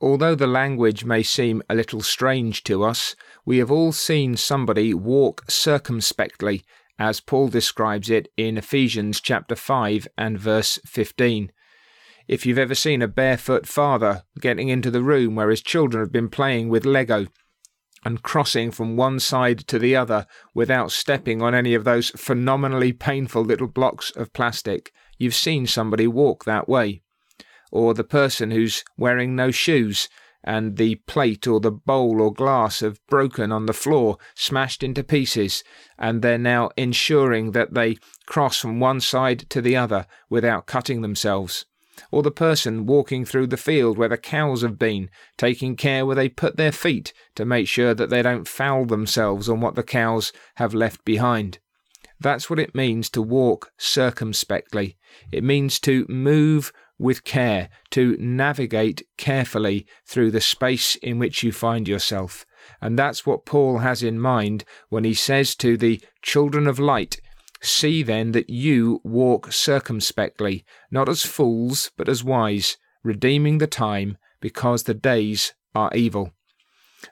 although the language may seem a little strange to us, we have all seen somebody walk circumspectly, as Paul describes it in Ephesians chapter 5 and verse 15. If you've ever seen a barefoot father getting into the room where his children have been playing with Lego and crossing from one side to the other without stepping on any of those phenomenally painful little blocks of plastic, you've seen somebody walk that way. Or the person who's wearing no shoes and the plate or the bowl or glass have broken on the floor, smashed into pieces, and they're now ensuring that they cross from one side to the other without cutting themselves. Or the person walking through the field where the cows have been, taking care where they put their feet to make sure that they don't foul themselves on what the cows have left behind. That's what it means to walk circumspectly. It means to move with care, to navigate carefully through the space in which you find yourself. And that's what Paul has in mind when he says to the children of light, See then that you walk circumspectly, not as fools, but as wise, redeeming the time, because the days are evil.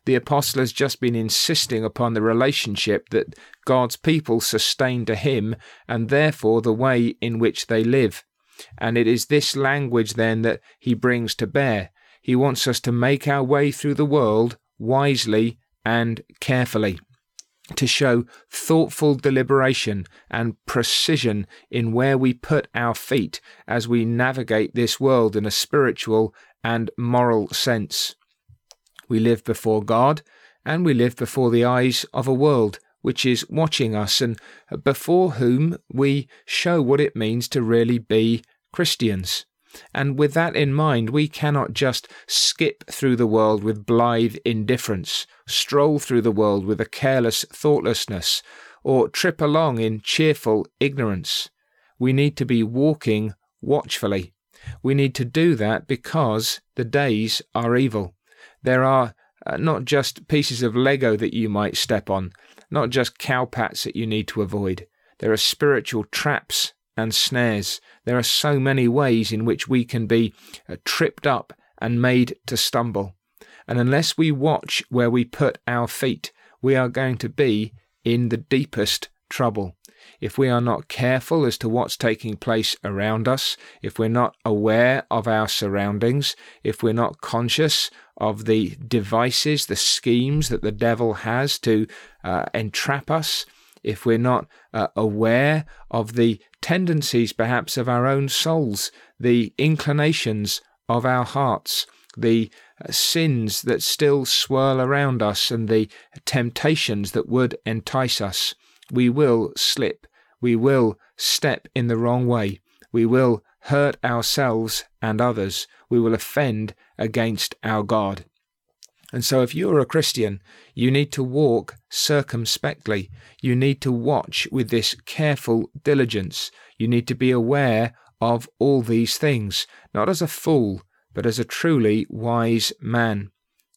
The apostle has just been insisting upon the relationship that God's people sustain to him and therefore the way in which they live. And it is this language then that he brings to bear. He wants us to make our way through the world wisely and carefully, to show thoughtful deliberation and precision in where we put our feet as we navigate this world in a spiritual and moral sense. We live before God and we live before the eyes of a world which is watching us and before whom we show what it means to really be Christians. And with that in mind, we cannot just skip through the world with blithe indifference, stroll through the world with a careless thoughtlessness, or trip along in cheerful ignorance. We need to be walking watchfully. We need to do that because the days are evil. There are uh, not just pieces of Lego that you might step on, not just cowpats that you need to avoid. There are spiritual traps and snares. There are so many ways in which we can be uh, tripped up and made to stumble. And unless we watch where we put our feet, we are going to be in the deepest trouble. If we are not careful as to what's taking place around us, if we're not aware of our surroundings, if we're not conscious of the devices, the schemes that the devil has to uh, entrap us, if we're not uh, aware of the tendencies perhaps of our own souls, the inclinations of our hearts, the uh, sins that still swirl around us, and the temptations that would entice us, we will slip. We will step in the wrong way. We will hurt ourselves and others. We will offend against our God. And so, if you're a Christian, you need to walk circumspectly. You need to watch with this careful diligence. You need to be aware of all these things, not as a fool, but as a truly wise man.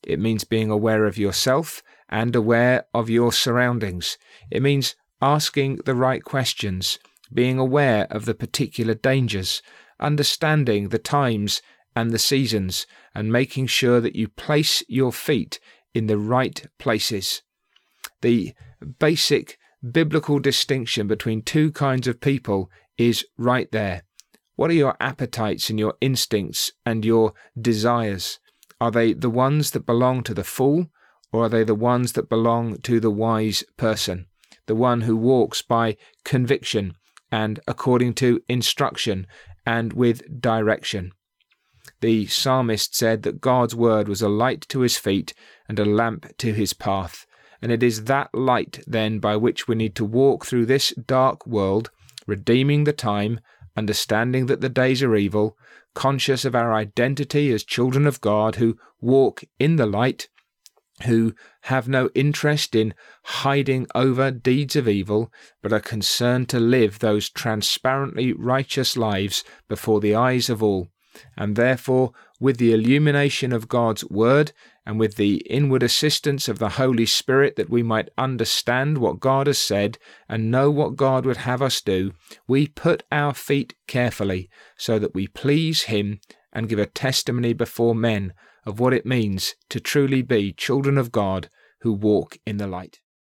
It means being aware of yourself and aware of your surroundings. It means asking the right questions, being aware of the particular dangers, understanding the times and the seasons, and making sure that you place your feet in the right places. The basic biblical distinction between two kinds of people is right there. What are your appetites and your instincts and your desires? Are they the ones that belong to the fool, or are they the ones that belong to the wise person, the one who walks by conviction and according to instruction and with direction? The psalmist said that God's word was a light to his feet and a lamp to his path. And it is that light, then, by which we need to walk through this dark world, redeeming the time, understanding that the days are evil, conscious of our identity as children of God who walk in the light, who have no interest in hiding over deeds of evil, but are concerned to live those transparently righteous lives before the eyes of all. And therefore, with the illumination of God's Word and with the inward assistance of the Holy Spirit, that we might understand what God has said and know what God would have us do, we put our feet carefully so that we please Him and give a testimony before men of what it means to truly be children of God who walk in the light.